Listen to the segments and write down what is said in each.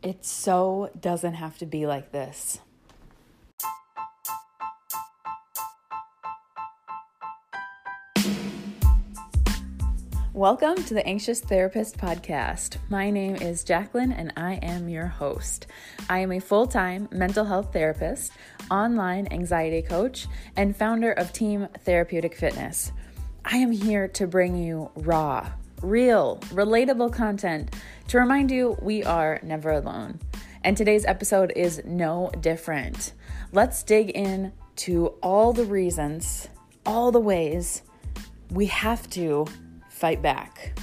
It so doesn't have to be like this. Welcome to the Anxious Therapist Podcast. My name is Jacqueline and I am your host. I am a full time mental health therapist, online anxiety coach, and founder of Team Therapeutic Fitness. I am here to bring you raw, real, relatable content to remind you we are never alone. And today's episode is no different. Let's dig in to all the reasons, all the ways we have to fight back.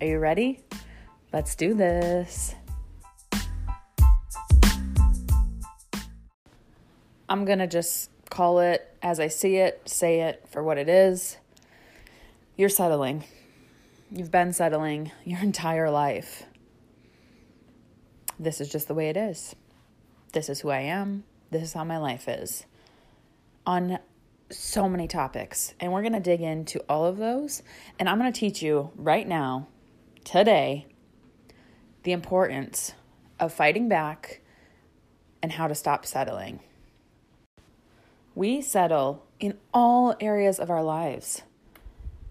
Are you ready? Let's do this. I'm going to just call it as I see it, say it for what it is. You're settling. You've been settling your entire life. This is just the way it is. This is who I am. This is how my life is. On so many topics, and we're going to dig into all of those. And I'm going to teach you right now, today, the importance of fighting back and how to stop settling. We settle in all areas of our lives.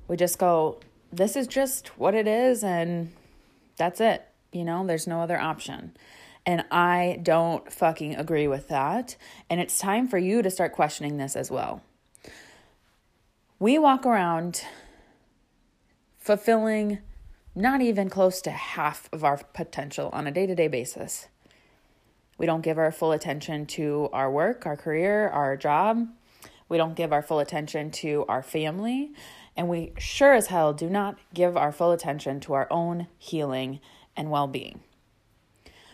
We just go, this is just what it is, and that's it. You know, there's no other option. And I don't fucking agree with that. And it's time for you to start questioning this as well. We walk around fulfilling not even close to half of our potential on a day to day basis. We don't give our full attention to our work, our career, our job. We don't give our full attention to our family. And we sure as hell do not give our full attention to our own healing and well being.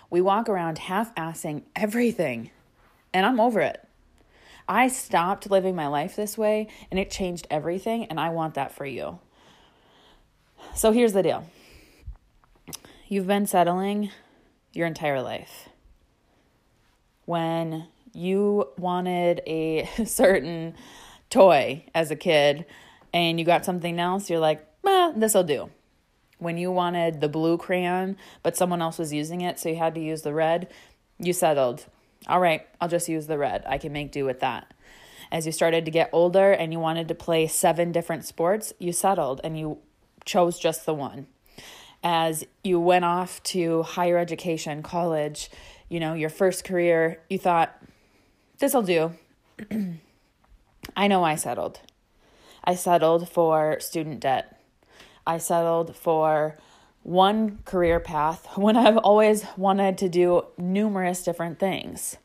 We walk around half assing everything, and I'm over it. I stopped living my life this way and it changed everything, and I want that for you. So here's the deal you've been settling your entire life. When you wanted a certain toy as a kid and you got something else, you're like, eh, this'll do. When you wanted the blue crayon, but someone else was using it, so you had to use the red, you settled all right, I'll just use the red. I can make do with that. As you started to get older and you wanted to play seven different sports, you settled and you chose just the one. As you went off to higher education, college, you know, your first career, you thought, this'll do. I know I settled. I settled for student debt. I settled for one career path when I've always wanted to do numerous different things.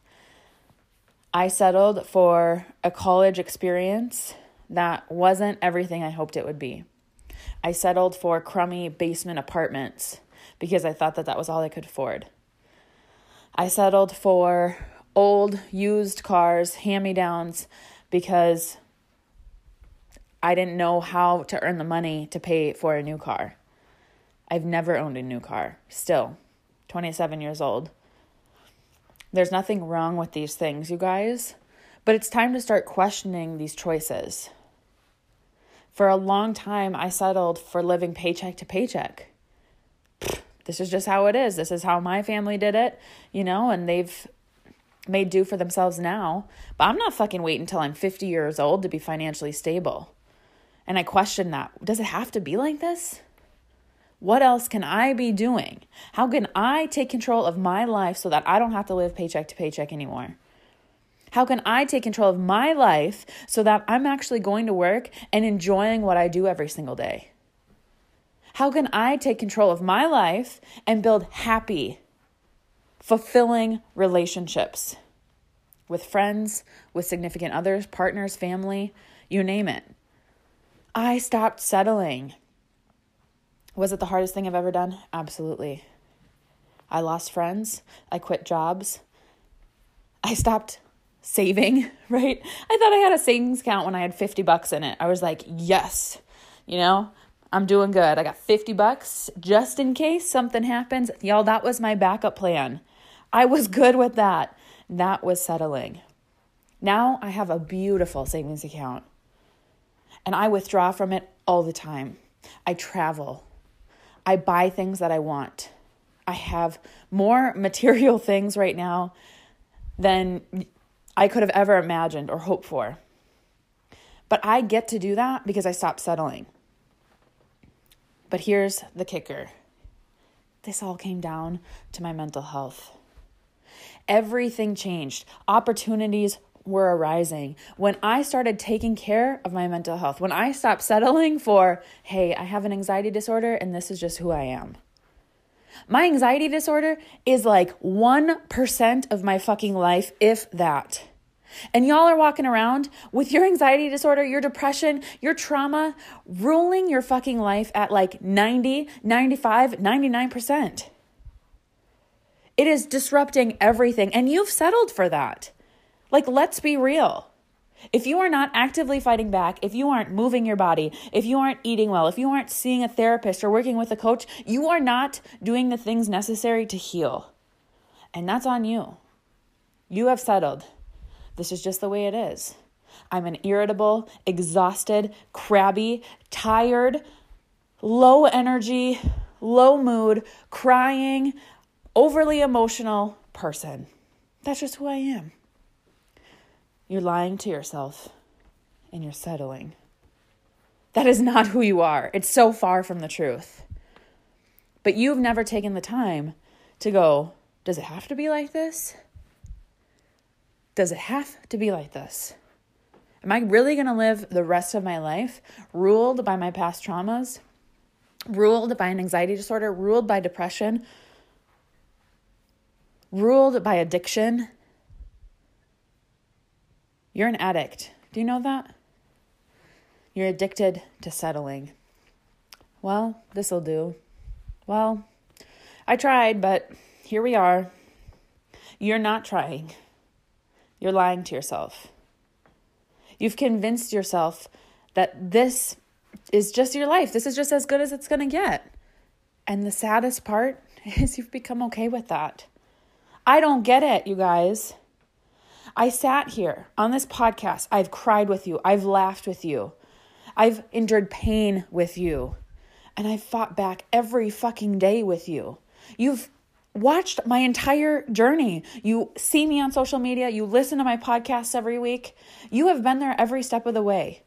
I settled for a college experience that wasn't everything I hoped it would be. I settled for crummy basement apartments because I thought that that was all I could afford. I settled for old used cars, hand me downs, because I didn't know how to earn the money to pay for a new car. I've never owned a new car, still, 27 years old. There's nothing wrong with these things, you guys, but it's time to start questioning these choices. For a long time, I settled for living paycheck to paycheck. This is just how it is. This is how my family did it, you know, and they've made do for themselves now. But I'm not fucking waiting until I'm 50 years old to be financially stable. And I question that. Does it have to be like this? What else can I be doing? How can I take control of my life so that I don't have to live paycheck to paycheck anymore? How can I take control of my life so that I'm actually going to work and enjoying what I do every single day? How can I take control of my life and build happy, fulfilling relationships with friends, with significant others, partners, family, you name it? I stopped settling was it the hardest thing I've ever done? Absolutely. I lost friends. I quit jobs. I stopped saving, right? I thought I had a savings account when I had 50 bucks in it. I was like, yes, you know, I'm doing good. I got 50 bucks just in case something happens. Y'all, that was my backup plan. I was good with that. That was settling. Now I have a beautiful savings account and I withdraw from it all the time. I travel. I buy things that I want. I have more material things right now than I could have ever imagined or hoped for. But I get to do that because I stopped settling. But here's the kicker this all came down to my mental health. Everything changed. Opportunities were arising when I started taking care of my mental health, when I stopped settling for, hey, I have an anxiety disorder and this is just who I am. My anxiety disorder is like 1% of my fucking life, if that. And y'all are walking around with your anxiety disorder, your depression, your trauma ruling your fucking life at like 90, 95, 99%. It is disrupting everything, and you've settled for that. Like, let's be real. If you are not actively fighting back, if you aren't moving your body, if you aren't eating well, if you aren't seeing a therapist or working with a coach, you are not doing the things necessary to heal. And that's on you. You have settled. This is just the way it is. I'm an irritable, exhausted, crabby, tired, low energy, low mood, crying, overly emotional person. That's just who I am. You're lying to yourself and you're settling. That is not who you are. It's so far from the truth. But you've never taken the time to go, does it have to be like this? Does it have to be like this? Am I really going to live the rest of my life ruled by my past traumas, ruled by an anxiety disorder, ruled by depression, ruled by addiction? You're an addict. Do you know that? You're addicted to settling. Well, this'll do. Well, I tried, but here we are. You're not trying. You're lying to yourself. You've convinced yourself that this is just your life. This is just as good as it's going to get. And the saddest part is you've become okay with that. I don't get it, you guys. I sat here on this podcast. I've cried with you. I've laughed with you. I've endured pain with you. And I've fought back every fucking day with you. You've watched my entire journey. You see me on social media, you listen to my podcasts every week. You have been there every step of the way.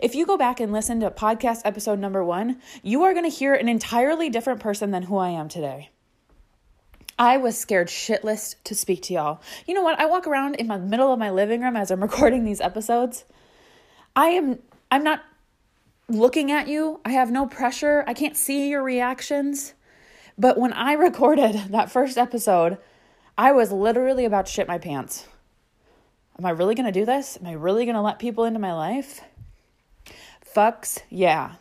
If you go back and listen to podcast episode number one, you are going to hear an entirely different person than who I am today. I was scared shitless to speak to y'all. You know what? I walk around in the middle of my living room as I'm recording these episodes. I am I'm not looking at you. I have no pressure. I can't see your reactions. But when I recorded that first episode, I was literally about to shit my pants. Am I really going to do this? Am I really going to let people into my life? Fucks, yeah.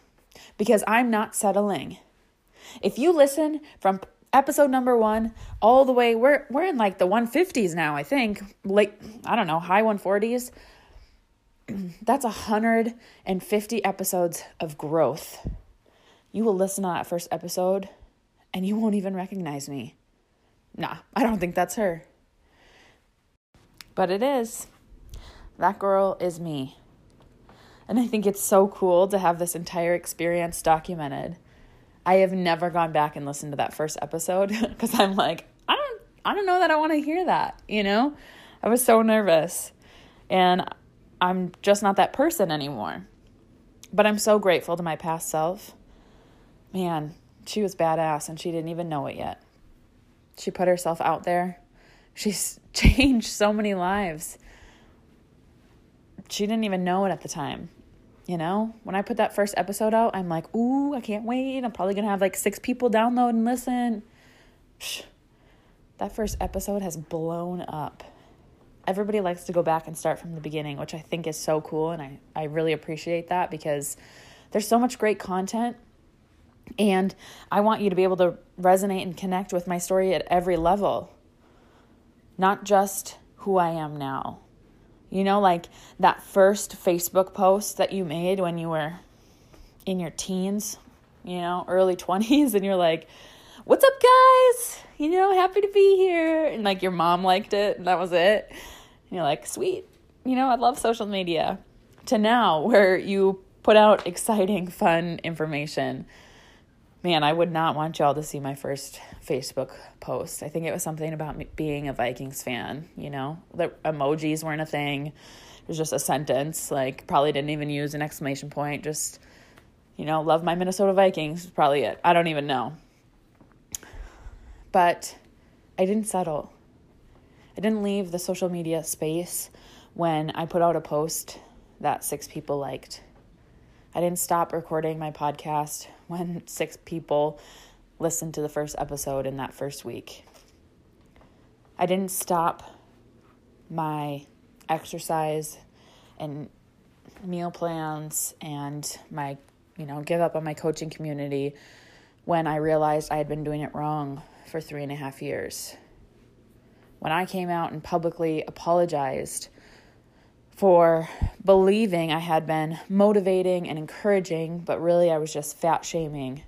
Because I'm not settling. If you listen from episode number 1 all the way we're we're in like the 150s now, I think. Like I don't know, high 140s. That's 150 episodes of growth. You will listen to that first episode and you won't even recognize me. Nah, I don't think that's her. But it is. That girl is me. And I think it's so cool to have this entire experience documented. I have never gone back and listened to that first episode because I'm like, I don't I don't know that I want to hear that, you know? I was so nervous. And I'm just not that person anymore. But I'm so grateful to my past self. Man, she was badass and she didn't even know it yet. She put herself out there. She's changed so many lives. She didn't even know it at the time. You know, when I put that first episode out, I'm like, ooh, I can't wait. I'm probably going to have like six people download and listen. Psh, that first episode has blown up. Everybody likes to go back and start from the beginning, which I think is so cool. And I, I really appreciate that because there's so much great content and I want you to be able to resonate and connect with my story at every level, not just who I am now. You know, like that first Facebook post that you made when you were in your teens, you know, early 20s, and you're like, What's up, guys? You know, happy to be here. And like your mom liked it, and that was it. And you're like, Sweet. You know, I love social media. To now, where you put out exciting, fun information Man, I would not want y'all to see my first Facebook post. I think it was something about me being a Vikings fan, you know? The emojis weren't a thing. It was just a sentence, like probably didn't even use an exclamation point, just you know, love my Minnesota Vikings probably it. I don't even know. But I didn't settle. I didn't leave the social media space when I put out a post that six people liked. I didn't stop recording my podcast when six people listened to the first episode in that first week. I didn't stop my exercise and meal plans and my, you know, give up on my coaching community when I realized I had been doing it wrong for three and a half years. When I came out and publicly apologized for believing I had been motivating and encouraging, but really I was just fat shaming,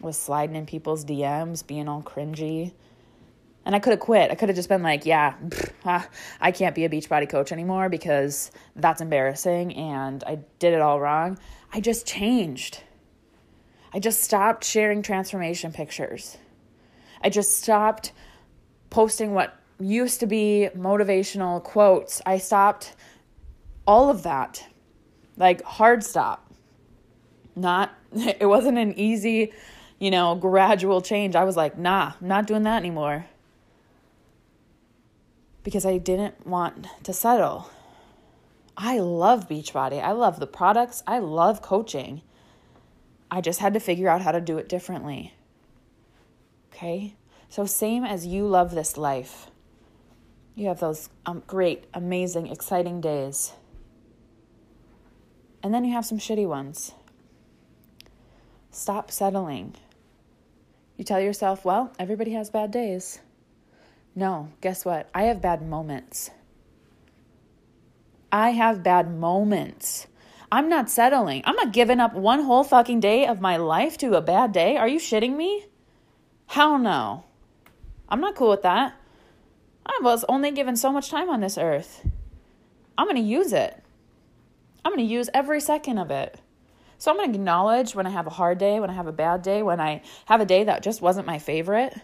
was sliding in people's DMs, being all cringy. And I could have quit. I could have just been like, yeah, pff, ah, I can't be a Beachbody coach anymore because that's embarrassing and I did it all wrong. I just changed. I just stopped sharing transformation pictures. I just stopped posting what used to be motivational quotes. I stopped all of that. Like hard stop. Not it wasn't an easy, you know, gradual change. I was like, "Nah, I'm not doing that anymore." Because I didn't want to settle. I love Beachbody. I love the products. I love coaching. I just had to figure out how to do it differently. Okay? So, same as you love this life, you have those um, great, amazing, exciting days. And then you have some shitty ones. Stop settling. You tell yourself, well, everybody has bad days. No, guess what? I have bad moments. I have bad moments. I'm not settling. I'm not giving up one whole fucking day of my life to a bad day. Are you shitting me? Hell no. I'm not cool with that. I was only given so much time on this earth. I'm going to use it. I'm going to use every second of it. So I'm going to acknowledge when I have a hard day, when I have a bad day, when I have a day that just wasn't my favorite.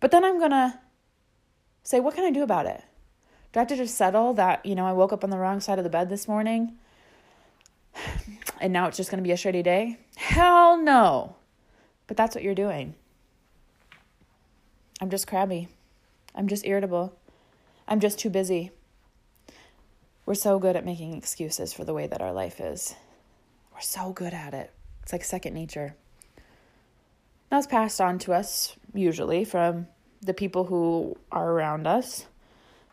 But then I'm going to say, what can I do about it? Do I have to just settle that, you know, I woke up on the wrong side of the bed this morning and now it's just going to be a shitty day? Hell no. But that's what you're doing. I'm just crabby. I'm just irritable. I'm just too busy. We're so good at making excuses for the way that our life is. We're so good at it. It's like second nature. That's passed on to us, usually, from the people who are around us,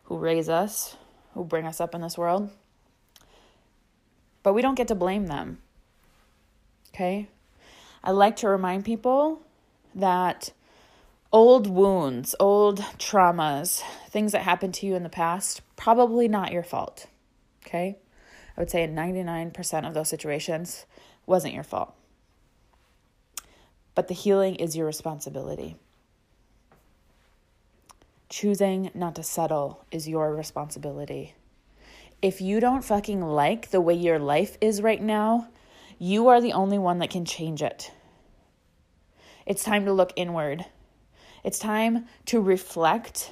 who raise us, who bring us up in this world. But we don't get to blame them. Okay? I like to remind people that old wounds, old traumas, things that happened to you in the past, probably not your fault. Okay? I would say in 99% of those situations wasn't your fault. But the healing is your responsibility. Choosing not to settle is your responsibility. If you don't fucking like the way your life is right now, you are the only one that can change it. It's time to look inward. It's time to reflect.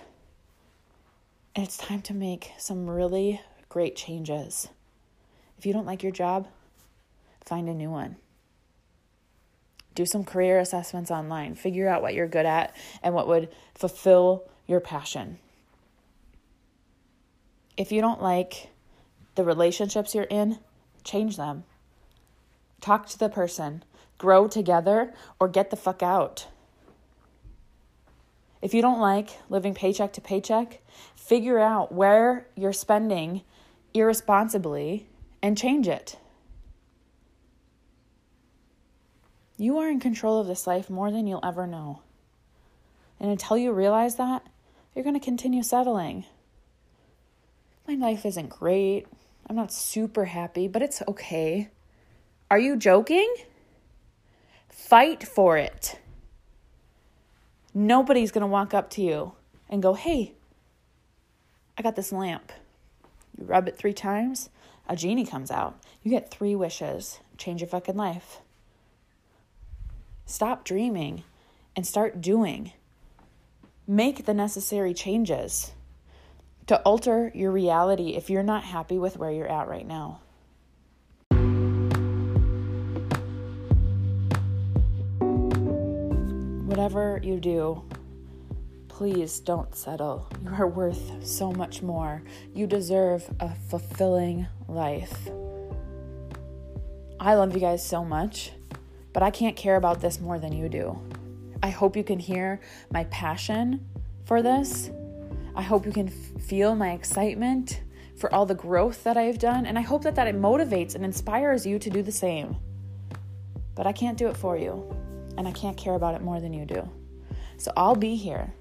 And it's time to make some really great changes. If you don't like your job, find a new one. Do some career assessments online. Figure out what you're good at and what would fulfill your passion. If you don't like the relationships you're in, change them. Talk to the person, grow together, or get the fuck out. If you don't like living paycheck to paycheck, figure out where you're spending irresponsibly and change it. You are in control of this life more than you'll ever know. And until you realize that, you're going to continue settling. My life isn't great. I'm not super happy, but it's okay. Are you joking? Fight for it. Nobody's going to walk up to you and go, hey, I got this lamp. You rub it three times, a genie comes out. You get three wishes. Change your fucking life. Stop dreaming and start doing. Make the necessary changes to alter your reality if you're not happy with where you're at right now. Whatever you do, please don't settle. You are worth so much more. You deserve a fulfilling life. I love you guys so much, but I can't care about this more than you do. I hope you can hear my passion for this. I hope you can f- feel my excitement for all the growth that I've done, and I hope that that it motivates and inspires you to do the same. But I can't do it for you, and I can't care about it more than you do. So I'll be here,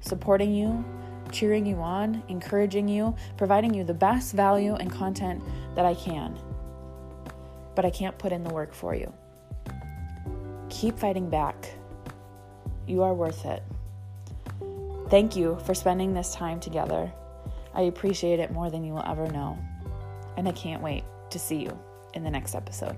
supporting you, cheering you on, encouraging you, providing you the best value and content that I can. But I can't put in the work for you. Keep fighting back you are worth it. Thank you for spending this time together. I appreciate it more than you will ever know. And I can't wait to see you in the next episode.